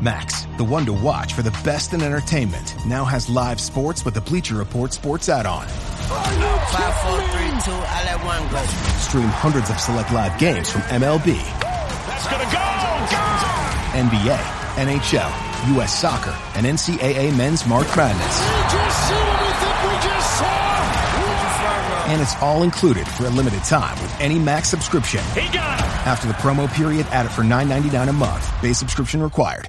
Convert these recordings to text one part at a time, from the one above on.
Max, the one to watch for the best in entertainment, now has live sports with the Bleacher Report sports add-on. Five, four, three, two, I let one go. Stream hundreds of select live games from MLB. That's gonna go! Go! NBA, NHL, U.S. Soccer, and NCAA Men's March Madness. We just seen what we think we just saw! And it's all included for a limited time with any Max subscription. He got him! After the promo period, add it for $9.99 a month. Base subscription required.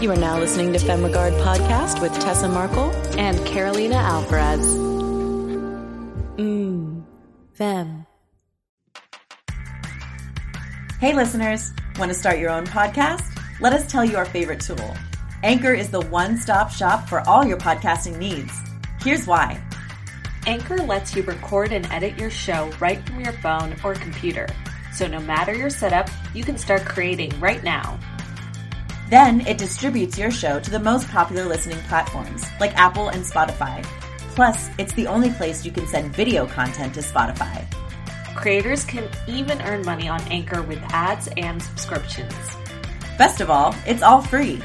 You are now listening to Femme Regard Podcast with Tessa Markle and Carolina Alvarez. Mmm, Femme. Hey listeners, want to start your own podcast? Let us tell you our favorite tool. Anchor is the one-stop shop for all your podcasting needs. Here's why. Anchor lets you record and edit your show right from your phone or computer. So no matter your setup, you can start creating right now. Then it distributes your show to the most popular listening platforms like Apple and Spotify. Plus, it's the only place you can send video content to Spotify. Creators can even earn money on Anchor with ads and subscriptions. Best of all, it's all free.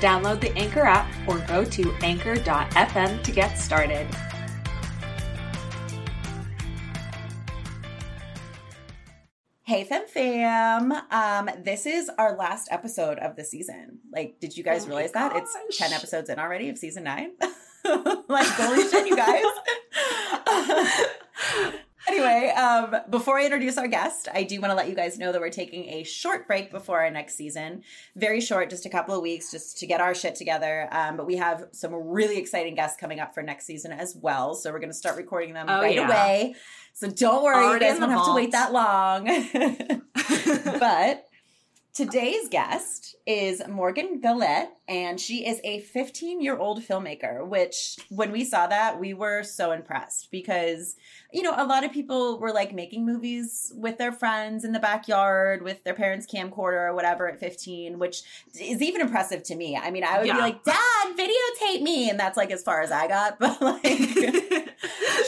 Download the Anchor app or go to anchor.fm to get started. Hey fam fam. Um, this is our last episode of the season. Like, did you guys Oh realize that? It's 10 episodes in already of season nine. like, holy shit, you guys. anyway, um, before I introduce our guest, I do want to let you guys know that we're taking a short break before our next season. Very short, just a couple of weeks, just to get our shit together. Um, but we have some really exciting guests coming up for next season as well. So we're going to start recording them Oh, right yeah. away. So don't worry, Already you guys don't have to wait that long. but today's guest is Morgan Gullett, and she is a 15 year old filmmaker. Which, when we saw that, we were so impressed because, you know, a lot of people were like making movies with their friends in the backyard with their parents' camcorder or whatever at 15, which is even impressive to me. I mean, I would Yeah. be like, Dad, videotape me. And that's like as far as I got. But like,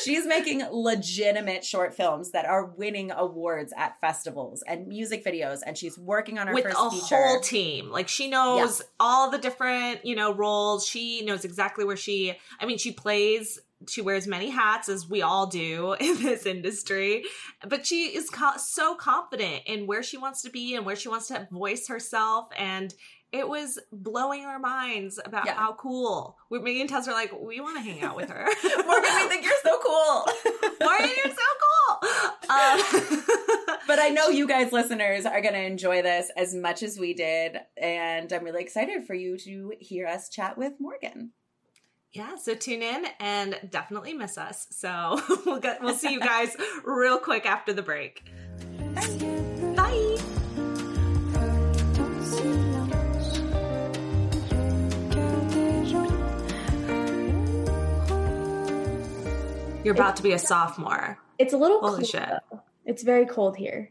she's making legitimate short films that are winning awards at festivals and music videos. And she's working on her with first a feature. whole team. Like she knows all the different, you know, roles. She knows exactly where she I mean, she plays she wears many hats as we all do in this industry, but she is co- so confident in where she wants to be and where she wants to voice herself and it was blowing our minds about Yeah. how cool. We, me and Tess are like, we want to hang out with her. Morgan, we think you're so cool. Morgan, you're so cool. Um, But I know you guys, listeners, are going to enjoy this as much as we did. And I'm really excited for you to hear us chat with Morgan. Yeah, so tune in and definitely miss us. So we'll get we'll see you guys real quick after the break. Bye. You're about to be a sophomore. It's a little Holy cold. shit. though. It's very cold here.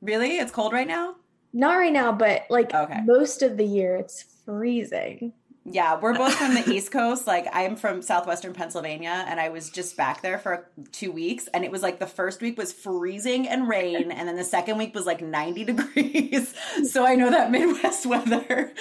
Really? It's cold right now? Not right now, but like Okay. most of the year, it's freezing. Yeah, we're both from the East Coast. Like, I'm from southwestern Pennsylvania, and I was just back there for two weeks. And it was like the first week was freezing and rain, and then the second week was like 90 degrees. So I know that Midwest weather.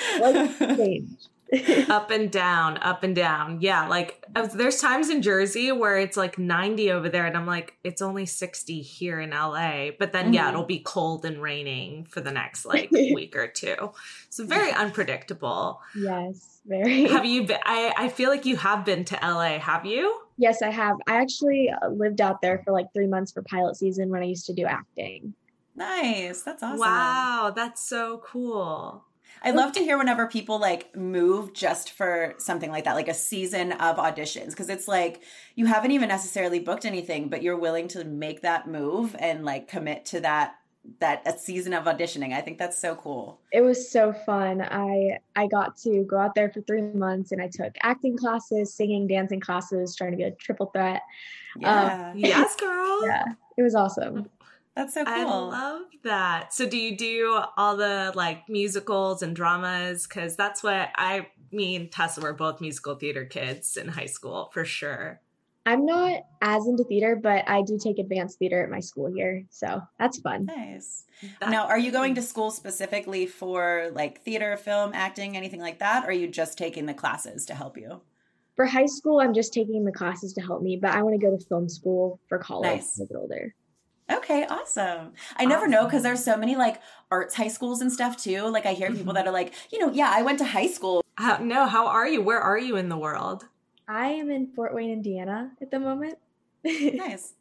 Like change. up and down, up and down. Yeah, like uh, there's times in Jersey where it's like 90 over there, and I'm like, it's only 60 here in LA. But then, yeah, Mhm. it'll be cold and raining for the next like week or two. So very unpredictable. yes, very. Have you been? I, I feel like you have been to LA, have you? yes, I have. I actually uh, lived out there for like three months for pilot season when I used to do acting. nice. That's awesome. Wow, that's so cool. I love to hear whenever people like move just for something like that, like a season of auditions, because it's like you haven't even necessarily booked anything, but you're willing to make that move and like commit to that that a season of auditioning. I think that's so cool. It was so fun. I I got to go out there for three months and I took acting classes, singing, dancing classes, trying to be a triple threat. Yeah. Um, yes, girl. Yeah. It was awesome. That's so cool. I love that. So do you do all the like musicals and dramas? Cause that's what I mean, Tessa, we're both musical theater kids in high school for sure. I'm not as into theater, but I do take advanced theater at my school here. So that's fun. Nice. That, now, are you going mm. to school specifically for like theater, film, acting, anything like that? Or are you just taking the classes to help you? For high school, I'm just taking the classes to help me, but I want to go to film school for college nice. a bit older. Okay, awesome. I awesome. never know because there's so many like arts high schools and stuff too. Like I hear people mm-hmm. that are like, you know, yeah, I went to high school. How, no, how are you? Where are you in the world? I am in Fort Wayne, Indiana at the moment. nice.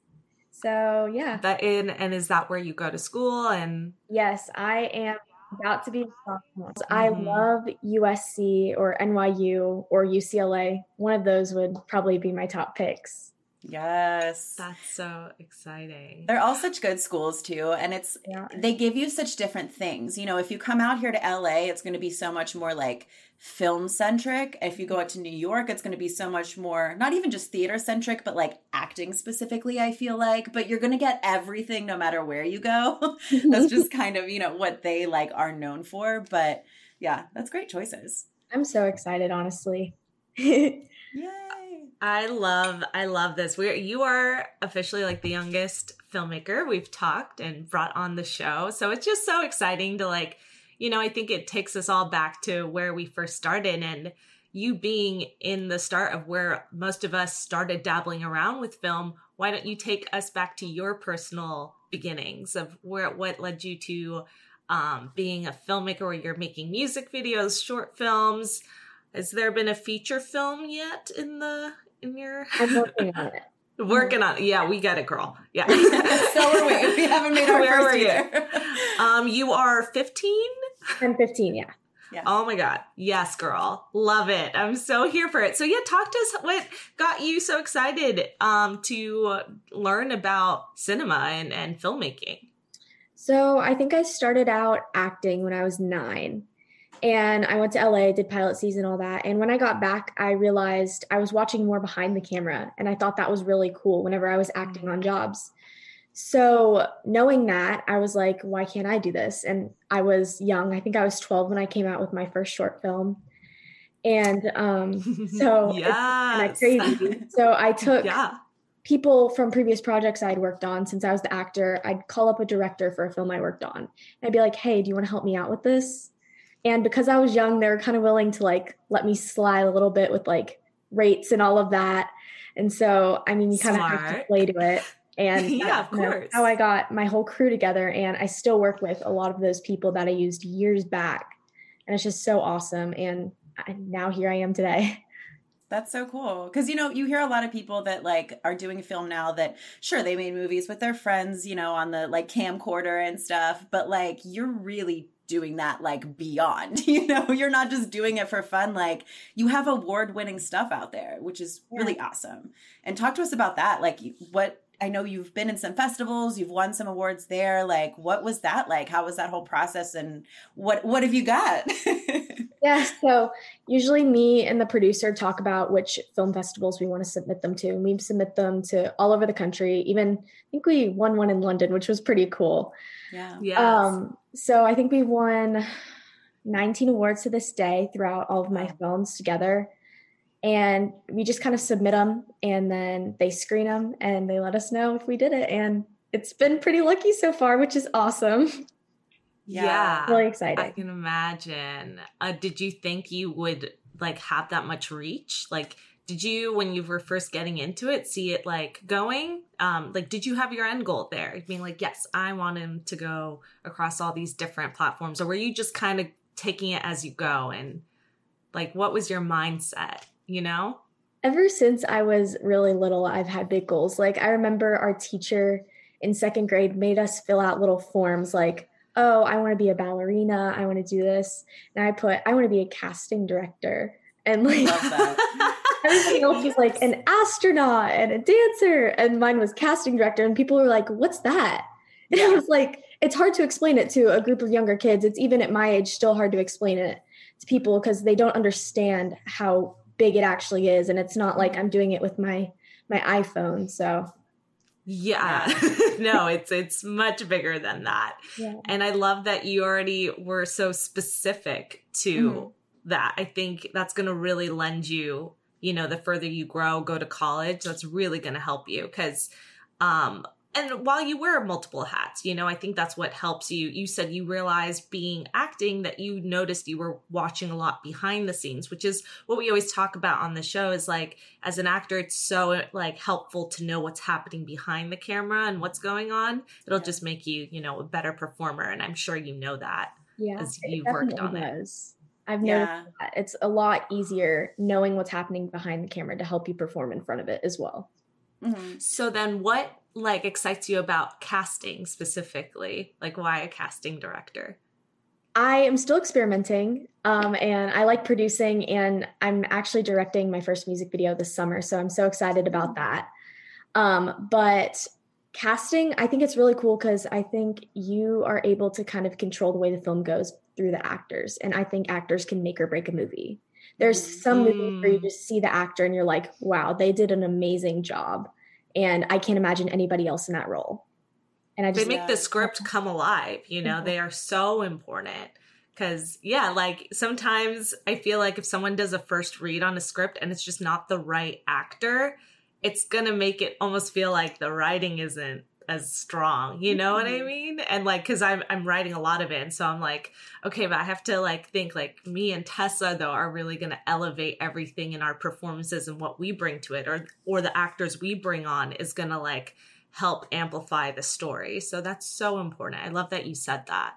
So yeah. That in and is that where you go to school and Yes, I am about to be a sophomore. Mm-hmm. I love USC or NYU or UCLA. One of those would probably be my top picks. Yes. That's so exciting. They're all such good schools too. And it's, yeah. they give you such different things. You know, if you come out here to LA, it's going to be so much more like film centric. If you go out to New York, it's going to be so much more, not even just theater centric, but like acting specifically, I feel like. But you're going to get everything no matter where you go. that's just kind of, you know, what they like are known for. But yeah, that's great choices. I'm so excited, honestly. Yay. I love I love this. We you are officially like the youngest filmmaker we've talked and brought on the show. So it's just so exciting to like, you know, I think it takes us all back to where we first started and you being in the start of where most of us started dabbling around with film, why don't you take us back to your personal beginnings of where what led you to um, being a filmmaker where you're making music videos, short films? Has there been a feature film yet in the in your? I'm working on it. Working on. Yeah, we get it, girl. Yeah. so are we. We haven't made our Where first either. You? Um, you are 15? I'm 15, yeah. Yeah. Oh my God. Yes, girl. Love it. I'm so here for it. So yeah, talk to us what got you so excited um, to learn about cinema and, and filmmaking. So I think I started out acting when I was nine and I went to LA, did pilot season, all that. And when I got back, I realized I was watching more behind the camera, and I thought that was really cool whenever I was acting on jobs. So, knowing that, I was like, why can't I do this? And I was young. I think I was 12 when I came out with my first short film. And um, so, yeah, crazy. so I took yeah. people from previous projects I'd worked on since I was the actor. I'd call up a director for a film I worked on. And I'd be like, hey, do you want to help me out with this? And because I was young, they were kind of willing to like let me slide a little bit with like rates and all of that. And so, I mean, you kind of have to play to it. And yeah, of course. how I got my whole crew together. And I still work with a lot of those people that I used years back. And it's just so awesome. And I, now here I am today. That's so cool. Cause you know, you hear a lot of people that like are doing film now that sure they made movies with their friends, you know, on the like camcorder and stuff, but like you're really doing that like beyond you know? You're not just doing it for fun like you have award winning stuff out there which is yeah. really awesome. And talk to us about that like what i know you've been in some festivals you've won some awards there like what was that like? How was that whole process and what what have you got? Yeah so usually me and the producer talk about which film festivals we want to submit them to and we submit them to all over the country. Even i think we won one in london which was pretty cool yeah. Yes. Um, so I think we've won 19 awards to this day throughout all of my films together. And we just kind of submit them and then they screen them and they let us know if we did it. And it's been pretty lucky so far, which is awesome. Yeah. yeah. Really exciting. I can imagine. Uh, did you think you would like have that much reach? Like, did you when you were first getting into it see it like going um like did you have your end goal there being like yes i want him to go across all these different platforms or were you just kind of taking it as you go and like what was your mindset you know ever since i was really little i've had big goals like i remember our teacher in second grade made us fill out little forms like oh, I want to be a ballerina. I want to do this. And I put, I want to be a casting director. And like, everything else was like an astronaut and a dancer. And mine was casting director. And people were like, what's that? And yeah. I was like, it's hard to explain it to a group of younger kids. It's even at my age still hard to explain it to people because they don't understand how big it actually is. And it's not like I'm doing it with my my iPhone. So yeah. no, it's it's much bigger than that. Yeah. And I love that you already were so specific to mm-hmm. that. I think that's going to really lend you, you know, the further you grow, go to college, that's really going to help you cuz um and while you wear multiple hats, you know, I think that's what helps you. You said you realized being acting that you noticed you were watching a lot behind the scenes, which is what we always talk about on the show is like as an actor it's so like helpful to know what's happening behind the camera and what's going on. It'll yeah. just make you, you know, a better performer and I'm sure you know that yeah, as you've worked on does. it. I've noticed yeah. that it's a lot easier knowing what's happening behind the camera to help you perform in front of it as well. Mm-hmm. So then what like excites you about casting specifically? Like why a casting director? I am still experimenting um, and I like producing and I'm actually directing my first music video this summer. So I'm so excited about that. Um, but casting, I think it's really cool because I think you are able to kind of control the way the film goes through the actors. And I think actors can make or break a movie. There's some mm. movies where you just see the actor and you're like, wow, they did an amazing job and I can't imagine anybody else in that role. And I just they make the script come alive. You know, mm-hmm. they are so important because yeah, like sometimes I feel like if someone does a first read on a script and it's just not the right actor, it's gonna make it almost feel like the writing isn't as strong you know what i mm-hmm. mean and like because i'm i'm writing a lot of it and so i'm like okay but i have to like think like me and tessa though are really going to elevate everything in our performances and what we bring to it or or the actors we bring on is going to like help amplify the story so that's so important i love that you said that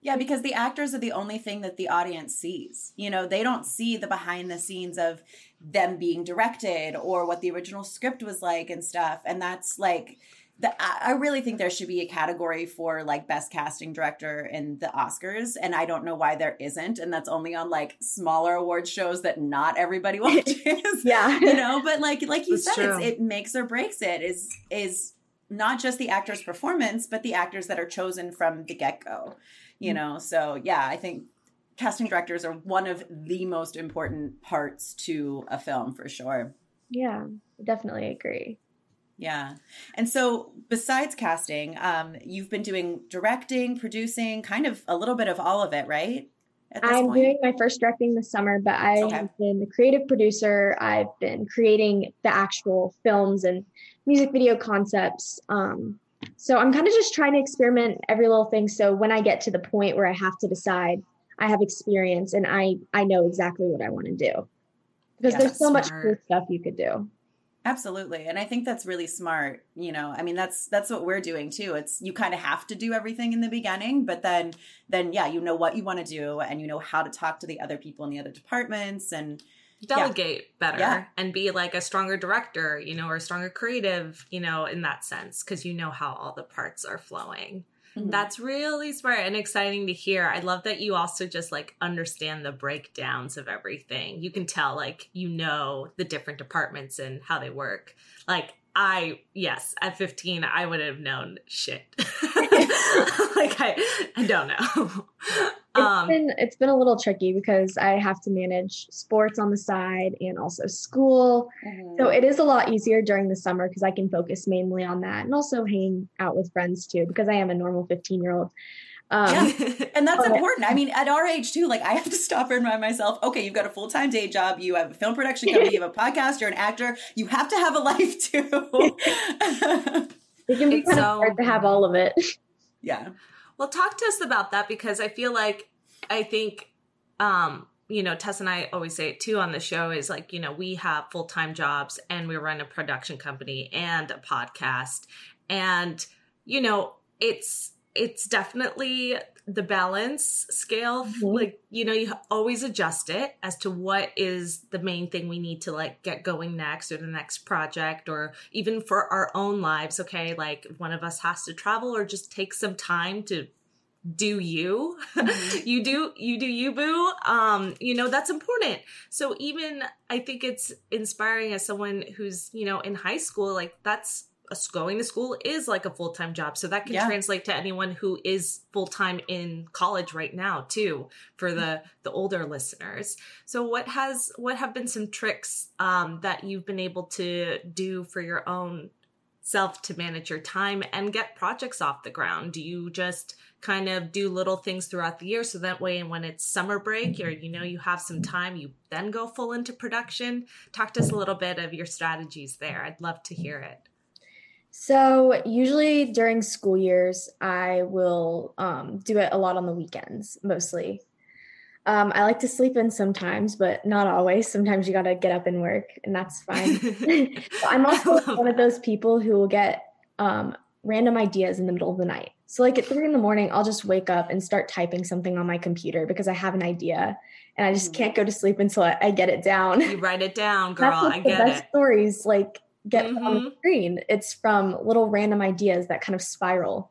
yeah, because the actors are the only thing that the audience sees. You know, they don't see the behind the scenes of them being directed or what the original script was like and stuff. And that's like the, I really think there should be a category for like best casting director in the Oscars, and I don't know why there isn't, and that's only on like smaller award shows that not everybody watches. yeah, you know. But like like you that's said, it makes or breaks it. Is is not just the actor's performance, but the actors that are chosen from the get go. You mm-hmm. know, so yeah, I think casting directors are one of the most important parts to a film for sure. Yeah, definitely agree. Yeah. And so besides casting, um, you've been doing directing, producing, kind of a little bit of all of it, right? I'm point? doing my first directing this summer, but I okay. have been the creative producer. I've been creating the actual films and music video concepts. Um, so I'm kind of just trying to experiment every little thing. So when I get to the point where I have to decide, I have experience and I I know exactly what I want to do. Because yeah, there's so smart. much cool stuff you could do. Absolutely. And I think that's really smart, you know. I mean, that's that's what we're doing too. It's you kind of have to do everything in the beginning, but then then yeah, you know what you want to do and you know how to talk to the other people in the other departments and delegate yeah. better yeah. and be like a stronger director, you know, or a stronger creative, you know, in that sense because you know how all the parts are flowing. Mm-hmm. That's really smart and exciting to hear. I love that you also just like understand the breakdowns of everything. You can tell like you know the different departments and how they work. Like I yes, at 15 I would have known shit. like I I don't know. It's um, been it's been a little tricky because I have to manage sports on the side and also school. Mm-hmm. So it is a lot easier during the summer because I can focus mainly on that and also hang out with friends too because I am a normal 15 year old. Um, yeah. and that's but, important. I mean, at our age too, like I have to stop and remind myself, okay, you've got a full time day job, you have a film production company, you have a podcast, you're an actor, you have to have a life too. it can be kind so, of hard to have all of it. Yeah. Well, talk to us about that because I feel like I think um you know, Tess and I always say it too on the show is like, you know, we have full time jobs and we run a production company and a podcast. And, you know, it's it's definitely the balance scale mm-hmm. like you know you always adjust it as to what is the main thing we need to like get going next or the next project or even for our own lives okay like one of us has to travel or just take some time to do you mm-hmm. you do you do you boo um you know that's important so even i think it's inspiring as someone who's you know in high school like that's going to school is like a full-time job. So that can yeah. translate to anyone who is full-time in college right now too for the the older listeners. So what has what have been some tricks um, that you've been able to do for your own self to manage your time and get projects off the ground? Do you just kind of do little things throughout the year so that way and when it's summer break or you know you have some time you then go full into production? Talk to us a little bit of your strategies there. I'd love to hear it so usually during school years i will um, do it a lot on the weekends mostly um, i like to sleep in sometimes but not always sometimes you got to get up and work and that's fine i'm also one of those people who will get um, random ideas in the middle of the night so, like at three in the morning, I'll just wake up and start typing something on my computer because I have an idea and I just mm-hmm. can't go to sleep until I, I get it down. You write it down, girl. I get it. Stories like get mm-hmm. on the mm-hmm. screen. It's from little random ideas that kind of spiral.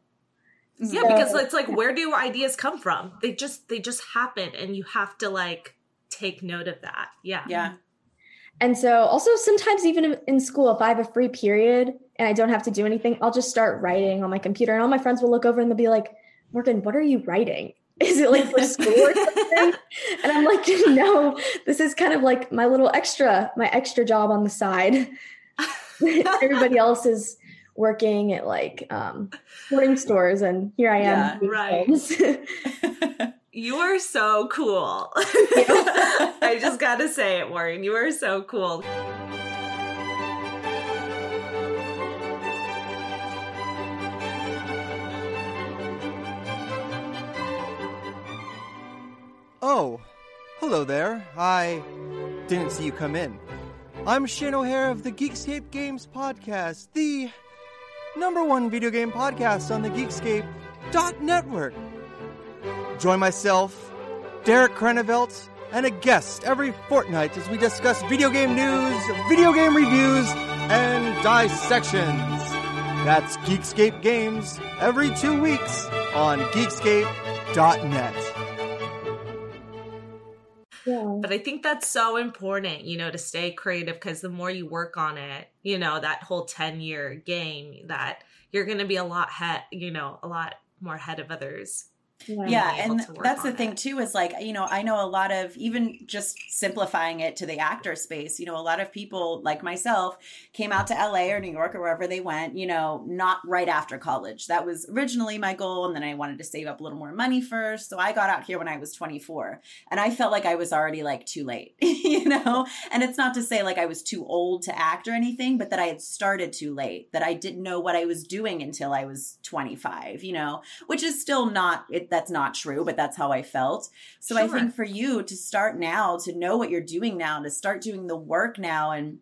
Yeah, so, because it's like where do ideas come from? They just they just happen and you have to like take note of that. Yeah. Yeah. And so also sometimes even in school, if I have a free period and I don't have to do anything, I'll just start writing on my computer. And all my friends will look over and they'll be like, Morgan, what are you writing? Is it like for school or something? and I'm like, no, this is kind of like my little extra, my extra job on the side. Everybody else is working at like um sporting stores and here I am. Yeah, right. You are so cool. I just got to say it, Warren. You are so cool. Oh, hello there. I didn't see you come in. I'm Shane O'Hare of the Geekscape Games Podcast, the number one video game podcast on the Geekscape network. Join myself, Derek Krenevelt, and a guest every fortnight as we discuss video game news, video game reviews, and dissections. That's Geekscape Games every two weeks on Geekscape.net. But I think that's so important, you know, to stay creative because the more you work on it, you know, that whole 10 year game, that you're going to be a lot, he- you know, a lot more ahead of others yeah, and that's the thing too is like you know i know a lot of even just simplifying it to the actor space you know a lot of people like myself came out to la or new york or wherever they went you know not right after college. That was originally my goal and then i wanted to save up a little more money first so i got out here when i was 24 and i felt like i was already like too late you know? And it's not to say like i was too old to act or anything but that i had started too late that i didn't know what i was doing until i was 25 you know? Which is still not it that's not true, but that's how I felt. So sure. I think for you to start now, to know what you're doing now, to start doing the work now and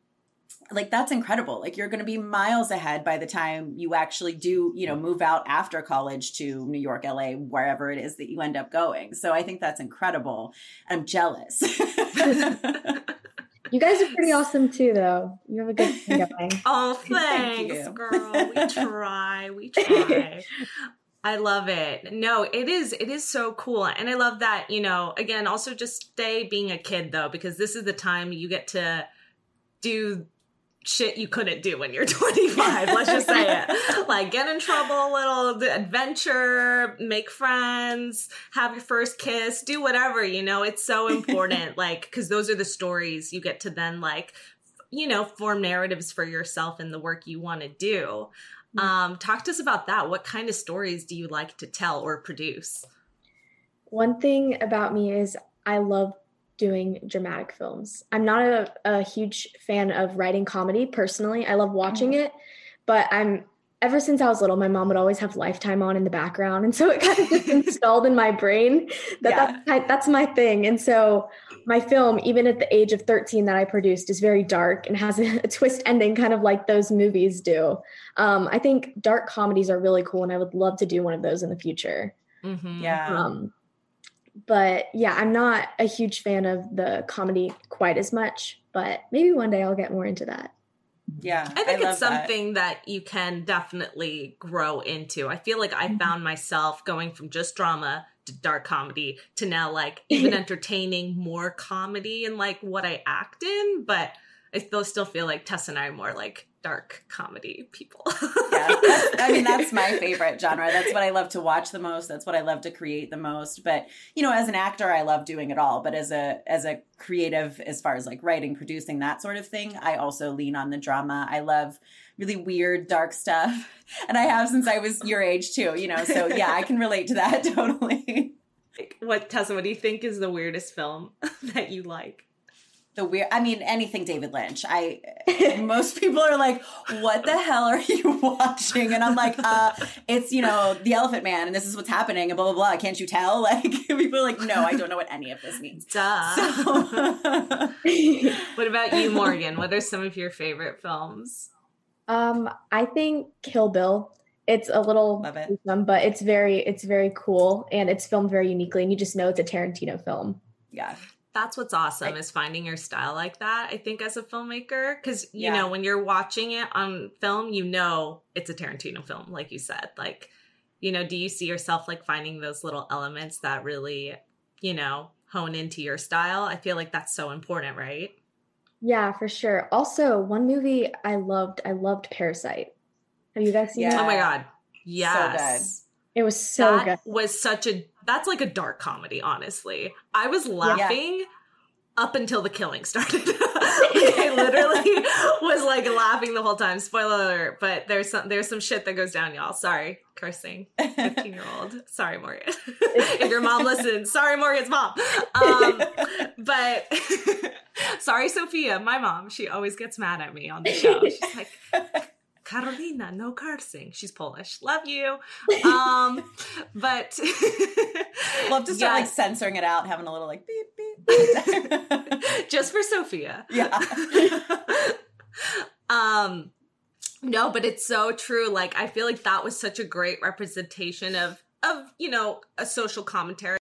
like that's incredible. Like you're going to be miles ahead by the time you actually do you know move out after college to new york la wherever it is that you end up going. So i think that's incredible. I'm jealous. You guys are pretty awesome too though. You have a good thing going. Oh thanks Thank girl. We try. We try I love it. No, it is it is so cool. And I love that, you know, again, also just stay being a kid though because this is the time you get to do shit you couldn't do when you're 25 let's just say it like get in trouble a little adventure make friends have your first kiss do whatever you know it's so important like because those are the stories you get to then like you know form narratives for yourself and the work you want to do um, talk to us about that. What kind of stories do you like to tell or produce? One thing about me is I love doing dramatic films. I'm not a, a huge fan of writing comedy personally. I love watching mm-hmm. it, but I'm ever since I was little, my mom would always have Lifetime on in the background, and so it kind of just installed in my brain that yeah. that's, that's my thing. And so my film, even at the age of 13 that I produced, is very dark and has a, a twist ending, kind of like those movies do. Um, I think dark comedies are really cool, and I would love to do one of those in the future. Mm-hmm. Yeah. Um, but yeah, I'm not a huge fan of the comedy quite as much, but maybe one day I'll get more into that. Yeah. I think I it's something that. that. you can definitely grow into. I feel like I mm-hmm. found myself going from just drama to dark comedy to now like even entertaining more comedy and like what I act in, but I still still feel like Tess and I are more like dark comedy people. yeah, I mean that's my favorite genre. That's what I love to watch the most. That's what I love to create the most. But you know, as an actor, I love doing it all. But as a as a creative, as far as like writing, producing, that sort of thing, I also lean on the drama. I love really weird, dark stuff, and I have since I was your age too. You know, so yeah, I can relate to that totally. What Tessa? What do you think is the weirdest film that you like? The weird i mean anything david lynch. I most people are like what the hell are you watching? And i'm like uh it's you know the elephant man and this is what's happening and blah blah blah. Can't you tell? Like people are like no i don't know what any of this means. Duh. So. what about you morgan? What are some of your favorite films? Um i think kill bill. It's a little Love it. but it's very it's very cool and it's filmed very uniquely and you just know it's a tarantino film. Yeah that's what's awesome I, is finding your style like that i think as a filmmaker because you yeah. know when you're watching it on film you know it's a tarantino film like you said like you know do you see yourself like finding those little elements that really you know hone into your style? I feel like that's so important right? Yeah for sure. Also one movie i loved i loved parasite. Have you guys seen yeah. it oh my god. Yes. So it was so that good. was such a that's like a dark comedy, honestly. I was laughing yeah. up until the killing started. I literally was like laughing the whole time. Spoiler alert, but there's some there's some shit that goes down, y'all. Sorry, cursing. 15 year old. Sorry, Morgan. if your mom listens, sorry, Morgan's mom. Um, but sorry, Sophia, my mom. She always gets mad at me on the show. She's like, Carolina, no cursing. She's Polish. Love you. Um, but love to start like censoring it out, having a little like beep beep. Just for Sophia. Yeah. um no, but it's so true. Like I feel like that was such a great representation of of, you know, a social commentary.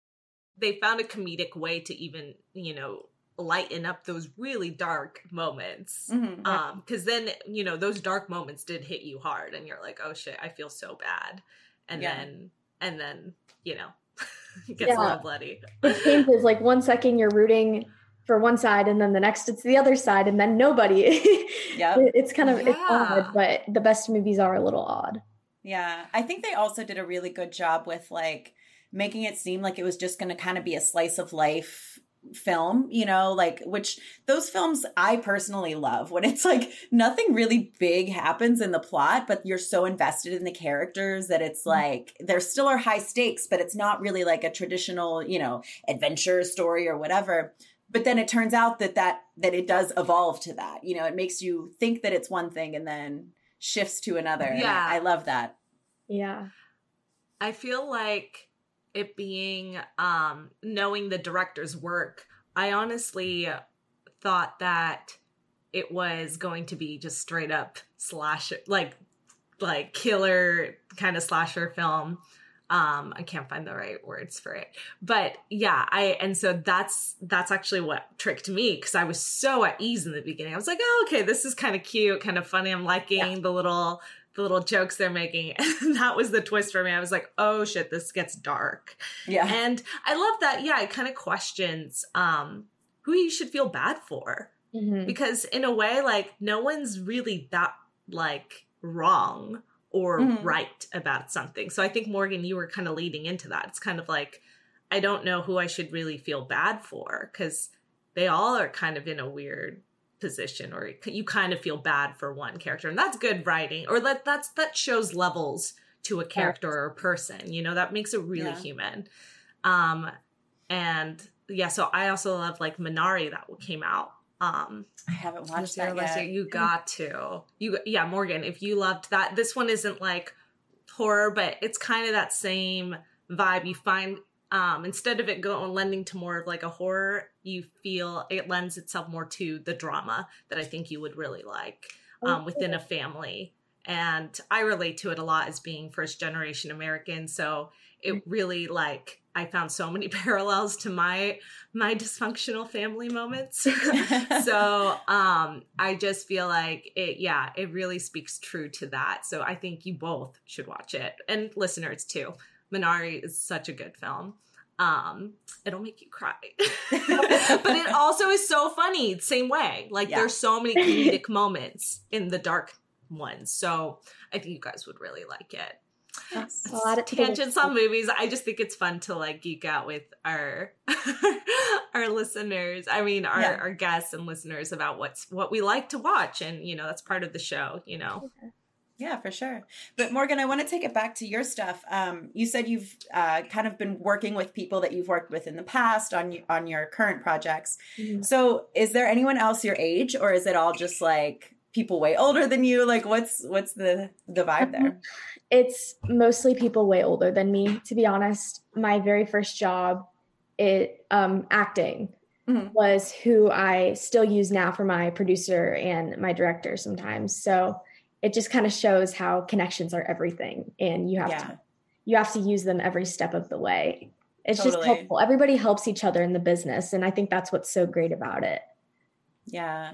They found a comedic way to even, you know, lighten up those really dark moments. Mm-hmm, um because then you know those dark moments did hit you hard and you're like oh shit i feel so bad. And yeah. then and then you know it gets yeah. a little bloody. It changes like one second you're rooting for one side and then the next it's the other side and then nobody. Yeah it's kind of yeah. it's odd but the best movies are a little odd. Yeah. I think they also did a really good job with like making it seem like it was just going to kind of be a slice of life film, you know, like which those films I personally love when it's like nothing really big happens in the plot, but you're so invested in the characters that it's mm-hmm. like there still are high stakes, but it's not really like a traditional, you know, adventure story or whatever. But then it turns out that that that it does evolve to that. You know, it makes you think that it's one thing and then shifts to another. Yeah. I, I love that. Yeah. I feel like it being um knowing the director's work i honestly thought that it was going to be just straight up slash like like killer kind of slasher film. Um i can't find the right words for it. But yeah i and so that's that's actually what tricked me because i was so at ease in the beginning. I was like oh okay this is kind of cute kind of funny. I'm liking yeah. the little the little jokes they're making. And that was the twist for me. I was like, oh shit, this gets dark. Yeah. And I love that. Yeah, it kind of questions um who you should feel bad for. Mm-hmm. Because in a way, like no one's really that like wrong or mm-hmm. right about something. So I think Morgan, you were kind of leading into that. It's kind of like, I don't know who I should really feel bad for because they all are kind of in a weird position or you kind of feel bad for one character. And that's good writing or that that's that shows levels to a character or a person you know that makes it really yeah. human. Um and yeah so i also love like minari that came out um i haven't watched that yet. you got to. You yeah morgan if you loved that this one isn't like horror but it's kind of that same vibe. You find um, instead of it going lending to more of like a horror, you feel it lends itself more to the drama that I think you would really like um, within a family and I relate to it a lot as being first generation American. So it mm-hmm. really like I found so many parallels to my my dysfunctional family moments. so um I just feel like it yeah, it really speaks true to that. So I think you both should watch it and listeners too. Minari is such a good film. Um it'll make you cry. but it also is so funny same way. Like yeah. there's so many comedic moments in the dark ones. So I think you guys would really like it. Yes. A lot of tangents on movies. I just think it's fun to like geek out with our our listeners. I mean, our yeah. our guests and listeners about what's what we like to watch, and you know that's part of the show. You know. Yeah, for sure. But Morgan, I want to take it back to your stuff. Um, you said you've uh, kind of been working with people that you've worked with in the past on on your current projects. Mm-hmm. So, is there anyone else your age, or is it all just like people way older than you? Like, what's what's the the vibe there? it's mostly people way older than me to be honest my very first job it um, acting mm-hmm. was who i still use now for my producer and my director sometimes so it just kind of shows how connections are everything and you have yeah. to you have to use them every step of the way it's totally. just helpful everybody helps each other in the business and i think that's what's so great about it yeah.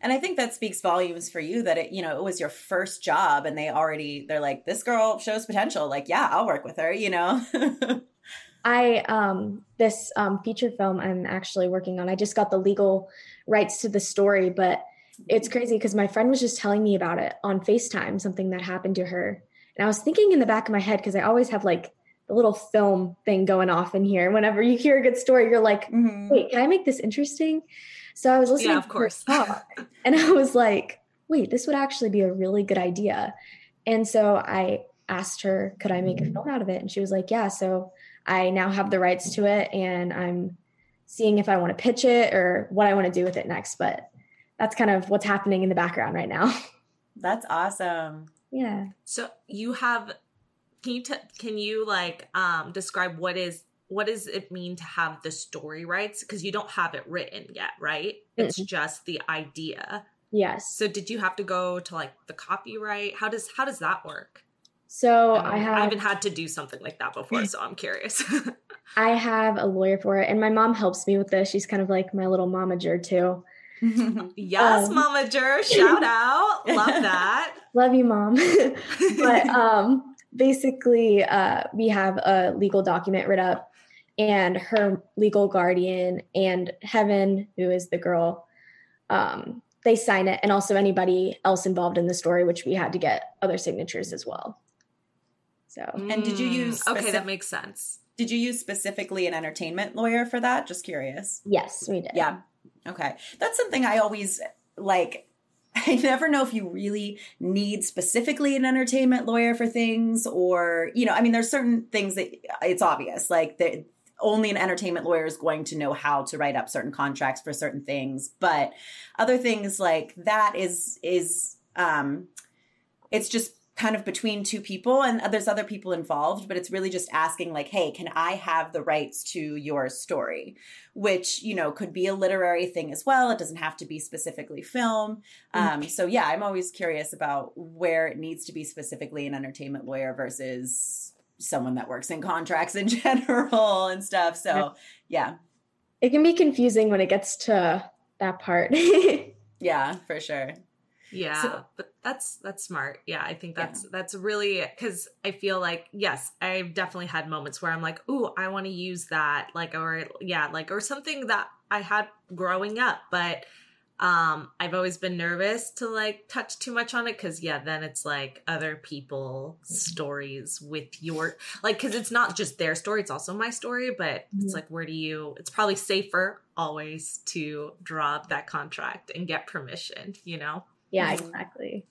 And I think that speaks volumes for you that it, you know, it was your first job and they already they're like this girl shows potential. Like, yeah, I'll work with her, you know. I um this um feature film I'm actually working on. I just got the legal rights to the story, but it's crazy because my friend was just telling me about it on FaceTime, something that happened to her. And I was thinking in the back of my head because I always have like the little film thing going off in here. Whenever you hear a good story, you're like, mm-hmm. wait, can I make this interesting? So I was listening yeah, of course. and I was like, wait, this would actually be a really good idea. And so I asked her, could I make a film out of it? And she was like, yeah. So I now have the rights to it and I'm seeing if I want to pitch it or what I want to do with it next. But that's kind of what's happening in the background right now. That's awesome. Yeah. So you have can you t- can you like um describe what is what does it mean to have the story rights? Because you don't have it written yet, right? It's mm-hmm. just the idea. Yes. So did you have to go to like the copyright? How does how does that work? So I, I have I haven't had to do something like that before, so I'm curious. I have a lawyer for it, and my mom helps me with this. She's kind of like my little momager too. yes, um, momager, shout out, love that. Love you, mom. but um, basically, uh, we have a legal document writ up and her legal guardian and Heaven, who is the girl, um, they sign it, and also anybody else involved in the story, which we had to get other signatures as well. So, and did you mm, use specific- okay? That makes sense. Did you use specifically an entertainment lawyer for that? Just curious. Yes, we did. Yeah. Okay, that's something I always like. I never know if you really need specifically an entertainment lawyer for things, or you know, I mean, there's certain things that it's obvious, like the only an entertainment lawyer is going to know how to write up certain contracts for certain things but other things like that is is um it's just kind of between two people and there's other people involved but it's really just asking like hey can i have the rights to your story which you know could be a literary thing as well it doesn't have to be specifically film um, so yeah i'm always curious about where it needs to be specifically an entertainment lawyer versus someone that works in contracts in general and stuff. So, yeah. It can be confusing when it gets to that part. yeah, for sure. Yeah, so, but that's that's smart. Yeah, I think that's yeah. that's really cuz I feel like yes, I've definitely had moments where I'm like, "Ooh, I want to use that." Like or yeah, like or something that I had growing up, but um i've always been nervous to like touch too much on it because yeah then it's like other people stories with your like because it's not just their story it's also my story but mm-hmm. it's like where do you it's probably safer always to draw up that contract and get permission you know yeah exactly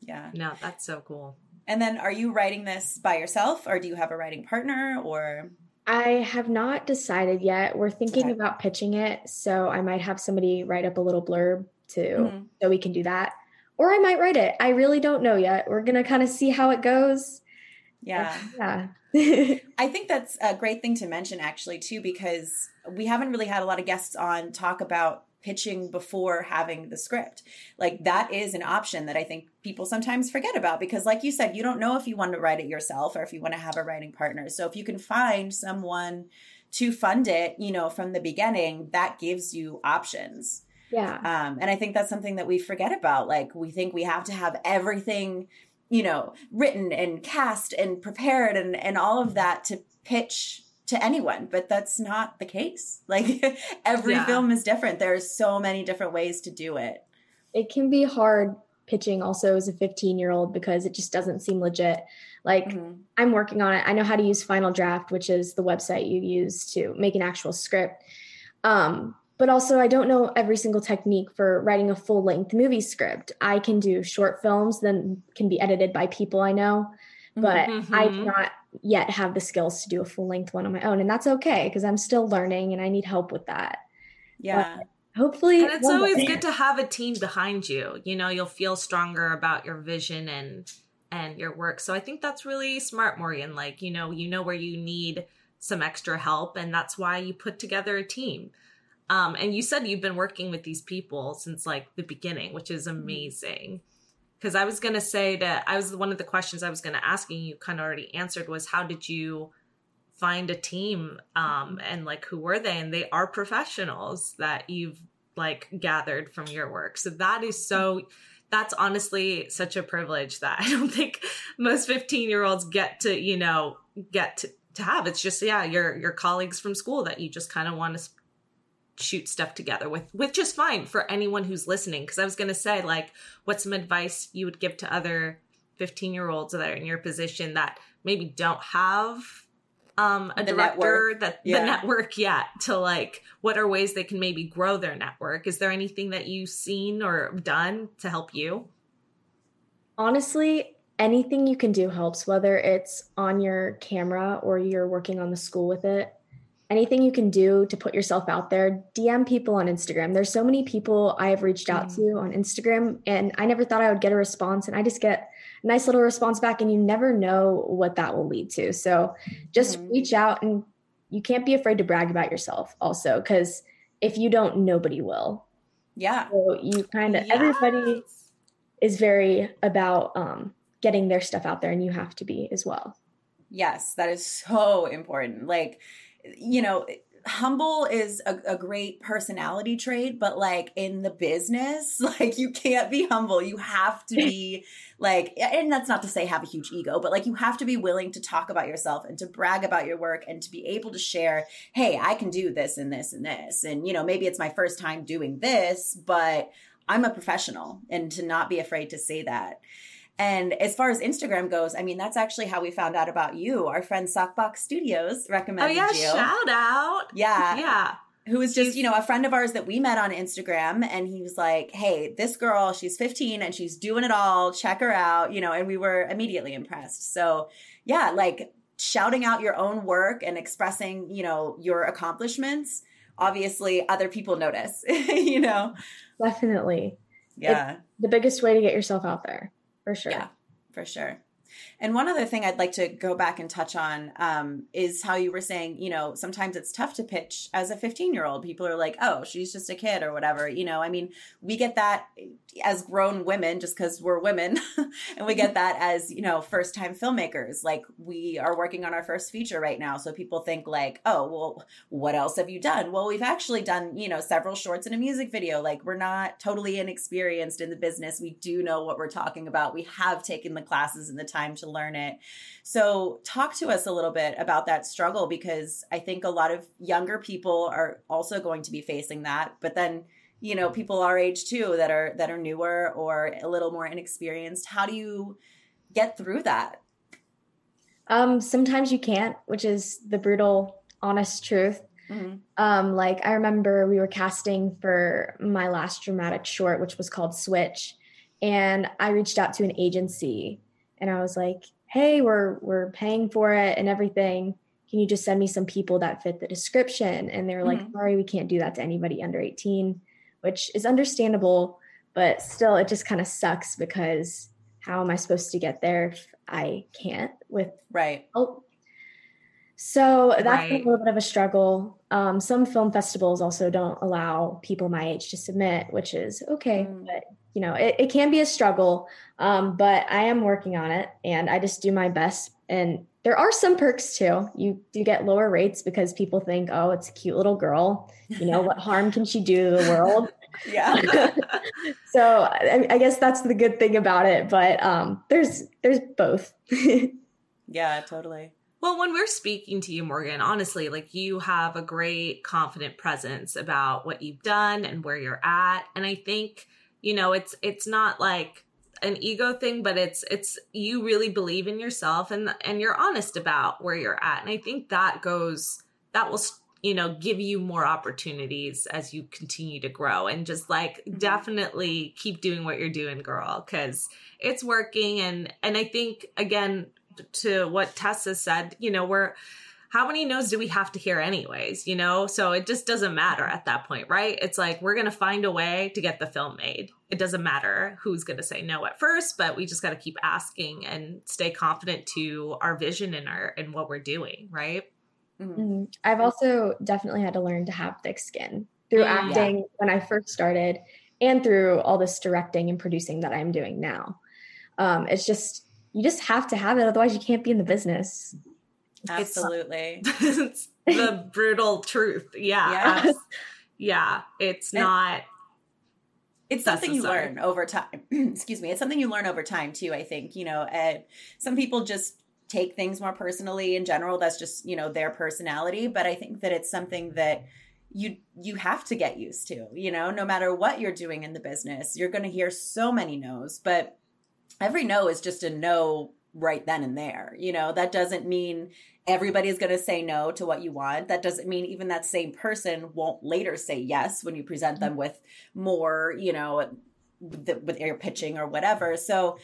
yeah no that's so cool and then are you writing this by yourself or do you have a writing partner or I have not decided yet. We're thinking okay. about pitching it, so I might have somebody write up a little blurb too, mm-hmm. so we can do that. Or I might write it. I really don't know yet. We're gonna kind of see how it goes. Yeah, yeah. I think that's a great thing to mention, actually, too, because we haven't really had a lot of guests on talk about pitching before having the script. Like that is an option that I think people sometimes forget about because like you said, you don't know if you want to write it yourself or if you want to have a writing partner. So if you can find someone to fund it, you know, from the beginning, that gives you options. Yeah. Um, and I think that's something that we forget about. Like we think we have to have everything, you know, written and cast and prepared and and all of that to pitch to anyone, but that's not the case. Like every yeah. film is different. There's so many different ways to do it. It can be hard pitching also as a 15 year old because it just doesn't seem legit. Like mm-hmm. I'm working on it. I know how to use Final Draft, which is the website you use to make an actual script. Um, but also, I don't know every single technique for writing a full length movie script. I can do short films, then can be edited by people I know, but mm-hmm. I do not yet have the skills to do a full length one on my own. And that's okay because I'm still learning and I need help with that. Yeah. But hopefully. And it's always day. good to have a team behind you. You know, you'll feel stronger about your vision and and your work. So I think that's really smart, Morgan. Like, you know, you know where you need some extra help and that's why you put together a team. Um, and you said you've been working with these people since like the beginning, which is mm-hmm. Because I was going to say that I was one of the questions I was going to ask you, you kind of already answered was how did you find a team um and like who were they and they are professionals that you've like gathered from your work. So that is so that's honestly such a privilege that I don't think most 15 year olds get to, you know, get to, to have. It's just, yeah, your, your colleagues from school that you just kind of want to shoot stuff together with which is fine for anyone who's listening because i was going to say like what's some advice you would give to other 15 year olds that are in your position that maybe don't have um a the director network. that yeah. the network yet to like what are ways they can maybe grow their network is there anything that you've seen or done to help you honestly anything you can do helps whether it's on your camera or you're working on the school with it anything you can do to put yourself out there dm people on instagram there's so many people i have reached out mm. to on instagram and i never thought i would get a response and i just get a nice little response back and you never know what that will lead to so just mm. reach out and you can't be afraid to brag about yourself also because if you don't nobody will yeah so you kind of yes. everybody is very about um, getting their stuff out there and you have to be as well yes that is so important like you know, humble is a, a, great personality trait, but like in the business, like you can't be humble. You have to be like, and that's not to say have a huge ego, but like you have to be willing to talk about yourself and to brag about your work and to be able to share, hey, I can do this and this and this. And, you know, maybe it's my first time doing this, but I'm a professional and to not be afraid to say that. And as far as Instagram goes, I mean, that's actually how we found out about you. Our friend Sockbox Studios recommended you. Oh, yeah, you. shout out. Yeah. Yeah. Who was just, you know, a friend of ours that we met on Instagram. And he was like, hey, this girl, she's 15 and she's doing it all. Check her out, you know, and we were immediately impressed. So, yeah, like shouting out your own work and expressing, you know, your accomplishments. Obviously, other people notice, you know? Definitely. Yeah. It's the biggest way to get yourself out there for sure. Yeah, for sure. And one other thing I'd like to go back and touch on um, is how you were saying, you know, sometimes it's tough to pitch as a 15 year old. People are like, oh, she's just a kid or whatever. You know, I mean, we get that as grown women just because we're women. and we get that as, you know, first time filmmakers. Like, we are working on our first feature right now. So people think, like, oh, well, what else have you done? Well, we've actually done, you know, several shorts and a music video. Like, we're not totally inexperienced in the business. We do know what we're talking about. We have taken the classes and the time to learn it. So, talk to us a little bit about that struggle because I think a lot of younger people are also going to be facing that. But then, you know, people our age too that are that are newer or a little more inexperienced. How do you get through that? Um, sometimes you can't, which is the brutal, honest truth. Mm-hmm. Um, like I remember we were casting for my last dramatic short, which was called Switch, and I reached out to an agency and I was like, "Hey, we're we're paying for it and everything. Can you just send me some people that fit the description?" And they were mm-hmm. like, "Sorry, we can't do that to anybody under 18," which is understandable, but still it just kind of sucks because how am I supposed to get there if I can't with right. Oh. So that's right. a little bit of a struggle. Um, some film festivals also don't allow people my age to submit, which is okay, mm. but you know, it, it, can be a struggle. Um, but I am working on it and I just do my best. And there are some perks too. You do get lower rates because people think, oh, it's a cute little girl. You know, what harm can she do to the world? yeah. so I, I, guess that's the good thing about it. But um, there's there's both. yeah, totally. Well, when we're speaking to you, Morgan, honestly, like you have a great, confident presence about what you've done and where you're at. And I think, you know, it's it's not like an ego thing, but it's it's you really believe in yourself and and you're honest about where you're at. And I think that goes that will you know give you more opportunities as you continue to grow and just like mm-hmm. definitely keep doing what you're doing girl cuz it's working and and I think again to what Tessa said, you know, we're how many no's do we have to hear anyways, you know? So it just doesn't matter at that point, right? It's like we're going to find a way to get the film made. It doesn't matter who's going to say no at first, but we just got to keep asking and stay confident to our vision and our and what we're doing, right? Mm-hmm. mm-hmm. I've also definitely had to learn to have thick skin through mm, acting yeah. when I first started and through all this directing and producing that I'm doing now. Um, it's just you just have to have it otherwise you can't be in the business absolutely it's, it's the brutal truth. Yeah yeah, yeah. It's and not it's something you learn over time excuse me it's something you learn over time too i think you know uh, some people just take things more personally in general that's just you know their personality but i think that it's something that you you have to get used to you know? No matter what you're doing in the business you're going to hear so many no's but every no is just a no right then and there. You know, that doesn't mean everybody's going to say no to what you want. That doesn't mean even that same person won't later say yes when you present them mm-hmm. with more, you know, with your pitching or whatever. So,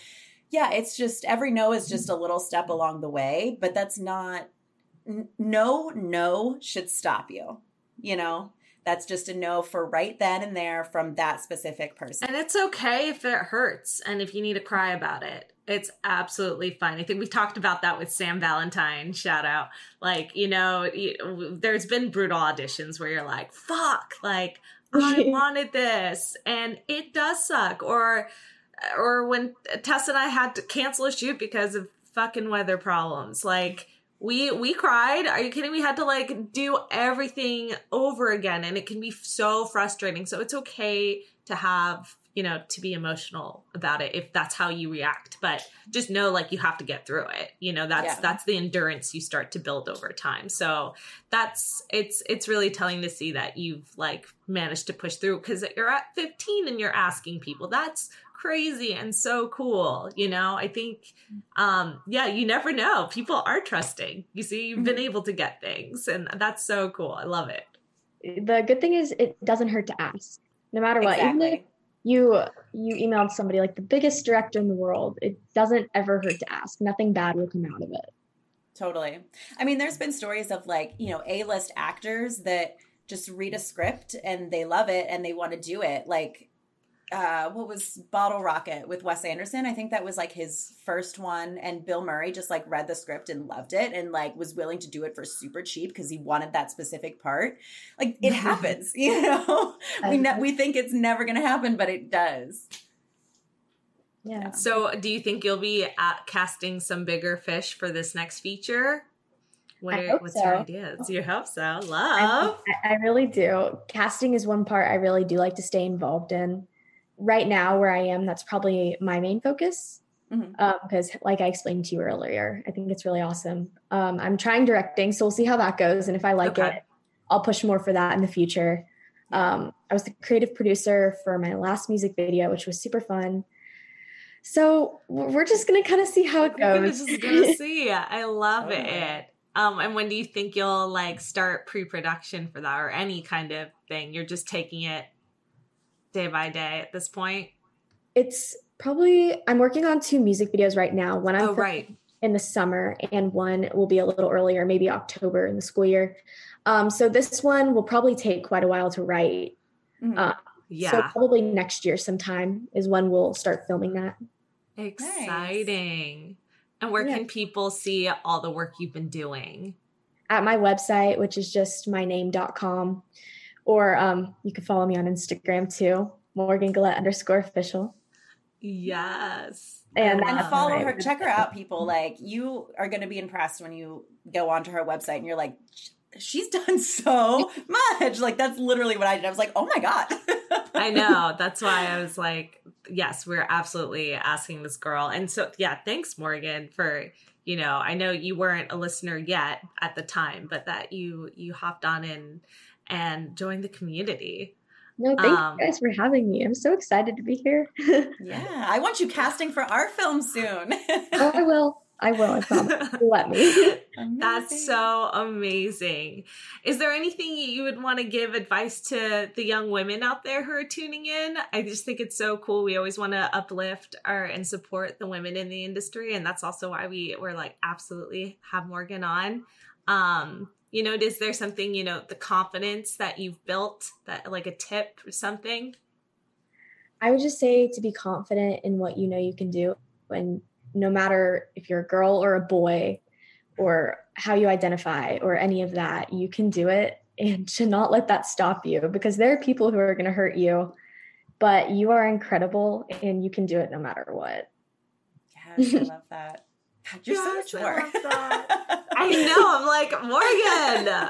yeah, it's just every no is just a little step along the way, but that's not no no should stop you. You know, that's just a no for right then and there from that specific person. And it's okay if it hurts and if you need to cry about it. It's absolutely fine. I think we talked about that with Sam Valentine. Shout out. Like, you know, there's been brutal auditions where you're like, fuck, like, I wanted this. And it does suck. Or, or when Tess and I had to cancel a shoot because of fucking weather problems. Like, we we cried are you kidding we had to like do everything over again and it can be so frustrating so it's okay to have you know to be emotional about it if that's how you react but just know like you have to get through it. You know that's yeah. that's the endurance you start to build over time. So that's it's it's really telling to see that you've like managed to push through because you're at 15 and you're asking people. That's crazy and so cool you know? I think um yeah you never know. People are trusting. You see you've been mm-hmm. able to get things and that's so cool. I love it. The good thing is it doesn't hurt to ask. No matter what exactly. even if you you emailed somebody like the biggest director in the world. It doesn't ever hurt to ask. Nothing bad will come out of it. Totally. I mean there's been stories of like you know a-list actors that just read a script and they love it and they want to do it. Like uh, what was Bottle Rocket with Wes Anderson. I think that was like his first one, and Bill Murray just like read the script and loved it, and like was willing to do it for super cheap because he wanted that specific part. Like it happens, you know. we ne- we think it's never going to happen, but it does. Yeah. So, do you think you'll be at casting some bigger fish for this next feature? What are, what's so. your ideas? You hope so. Love. I, I really do. Casting is one part I really do like to stay involved in right now where I am, that's probably my main focus. Mm-hmm. Um, because like I explained to you earlier, I think it's really awesome. Um, I'm trying directing, so we'll see how that goes. And if I like okay. it, I'll push more for that in the future. Um, I was the creative producer for my last music video, which was super fun. So we're just gonna kind of see how it goes. Just gonna see. I love oh. it. Um, and when do you think you'll like start pre-production for that or any kind of thing? You're just taking it day by day at this point? It's probably I'm working on two music videos right now. One I'm oh, right. in the summer, and one will be a little earlier, maybe October in the school year. Um, so this one will probably take quite a while to write. Mm-hmm. Uh, yeah. So probably next year sometime is when we'll start filming that. Exciting. Nice. And where yeah. can people see all the work you've been doing? at my website, which is just myname.com. Or um, you can follow me on Instagram too, Morgan Gullett underscore official. Yes. And, and follow her, check her out, people. Like you are going to be impressed when you go onto her website and you're like, she's done so much. Like that's literally what I did. I was like, oh my god. I know. That's why I was like, yes, we're absolutely asking this girl. And so, yeah, thanks, Morgan, for you know. I know you weren't a listener yet at the time, but that you you hopped on in and join the community. No, thank um, you guys for having me. I'm so excited to be here. yeah, I want you casting for our film soon. oh, I will. I will. I promise. Let me. That's so amazing. Is there anything you would want to give advice to the young women out there who are tuning in? I just think it's so cool. We always want to uplift our and support the women in the industry, and that's also why we were like absolutely have Morgan on. Um, you know, is there something you know the confidence that you've built that like a tip or something? I would just say to be confident in what you know you can do and no matter if you're a girl or a boy or how you identify or any of that, you can do it and to not let that stop you because there are people who are going to hurt you, but you are incredible and you can do it no matter what. Yes, I love that. God, you're yes, so sure. I, I know. I'm like, Morgan.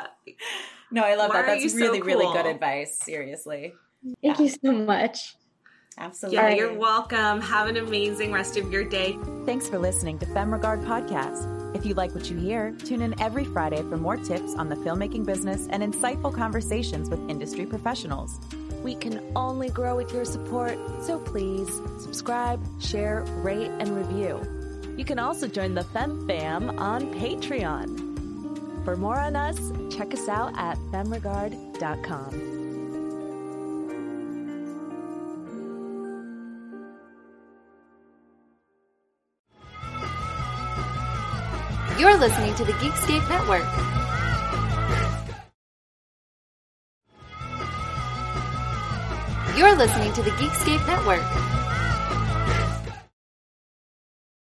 no, I love Why that. That's really, so cool? really good advice. Seriously. Thank yeah. you so much. Absolutely. Yeah, you're welcome. Have an amazing rest of your day. Thanks for listening to Femme Regard Podcast. If you like what you hear, tune in every Friday for more tips on the filmmaking business and insightful conversations with industry professionals. We can only grow with your support, so please subscribe, share, rate, and review. You can also join the Fem Fam on Patreon. For more on us, check us out at femregard.com. You're listening to the Geekscape Network. You're listening to the Geekscape Network.